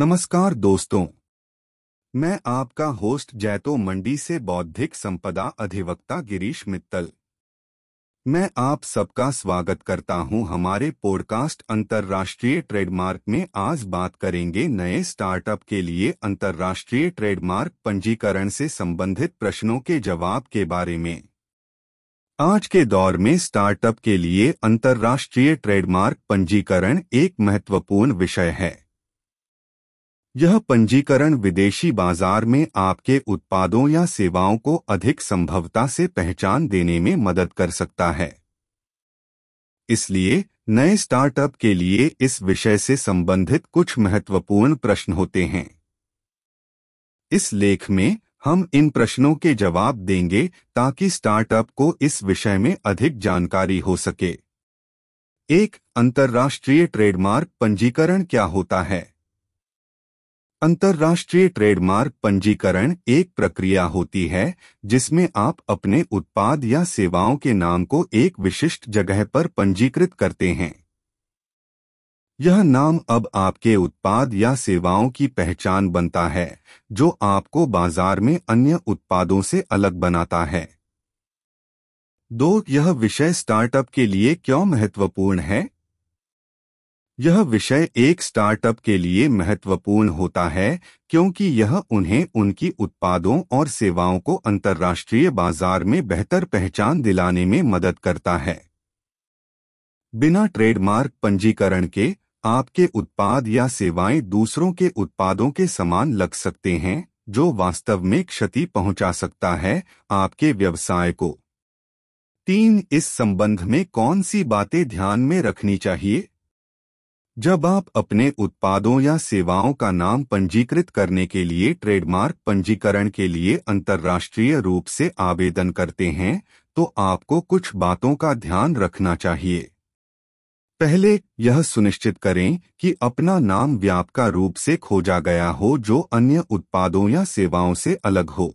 नमस्कार दोस्तों। मैं आपका होस्ट जैतो मंडी से बौद्धिक संपदा अधिवक्ता गिरीश मित्तल। मैं आप सबका स्वागत करता हूँ हमारे पॉडकास्ट अंतर्राष्ट्रीय ट्रेडमार्क में। आज बात करेंगे नए स्टार्टअप के लिए अंतर्राष्ट्रीय ट्रेडमार्क पंजीकरण से संबंधित प्रश्नों के जवाब के बारे में। आज के दौर में स्टार्टअप के लिए अंतर्राष्ट्रीय ट्रेडमार्क पंजीकरण एक महत्वपूर्ण विषय है। यह पंजीकरण विदेशी बाज़ार में आपके उत्पादों या सेवाओं को अधिक संभवता से पहचान देने में मदद कर सकता है। इसलिए, नए स्टार्टअप के लिए इस विषय से संबंधित कुछ महत्वपूर्ण प्रश्न होते हैं। इस लेख में हम इन प्रश्नों के जवाब देंगे ताकि स्टार्टअप को इस विषय में अधिक जानकारी हो सके। एक, अंतर्राष्ट्रीय ट्रेडमार्क पंजीकरण क्या होता है? अंतर्राष्ट्रीय ट्रेडमार्क पंजीकरण एक प्रक्रिया होती है, जिसमें आप अपने उत्पाद या सेवाओं के नाम को एक विशिष्ट जगह पर पंजीकृत करते हैं। यह नाम अब आपके उत्पाद या सेवाओं की पहचान बनता है, जो आपको बाज़ार में अन्य उत्पादों से अलग बनाता है। दो, यह विषय स्टार्टअप के लिए क्यों महत्वपूर्ण है? यह विषय एक स्टार्टअप के लिए महत्वपूर्ण होता है, क्योंकि यह उन्हें उनकी उत्पादों और सेवाओं को अंतर्राष्ट्रीय बाज़ार में बेहतर पहचान दिलाने में मदद करता है। बिना ट्रेडमार्क पंजीकरण के, आपके उत्पाद या सेवाएँ दूसरों के उत्पादों के समान लग सकते हैं, जो वास्तव में क्षति पहुँचा सकता है आपके व्यवसाय को। तीन, इस संबंध में कौन सी बातें ध्यान में रखनी चाहिए? जब आप अपने उत्पादों या सेवाओं का नाम पंजीकृत करने के लिए ट्रेडमार्क पंजीकरण के लिए अंतर्राष्ट्रीय रूप से आवेदन करते हैं तो आपको कुछ बातों का ध्यान रखना चाहिए। पहले यह सुनिश्चित करें कि अपना नाम व्यापका रूप से खोजा गया हो जो अन्य उत्पादों या सेवाओं से अलग हो।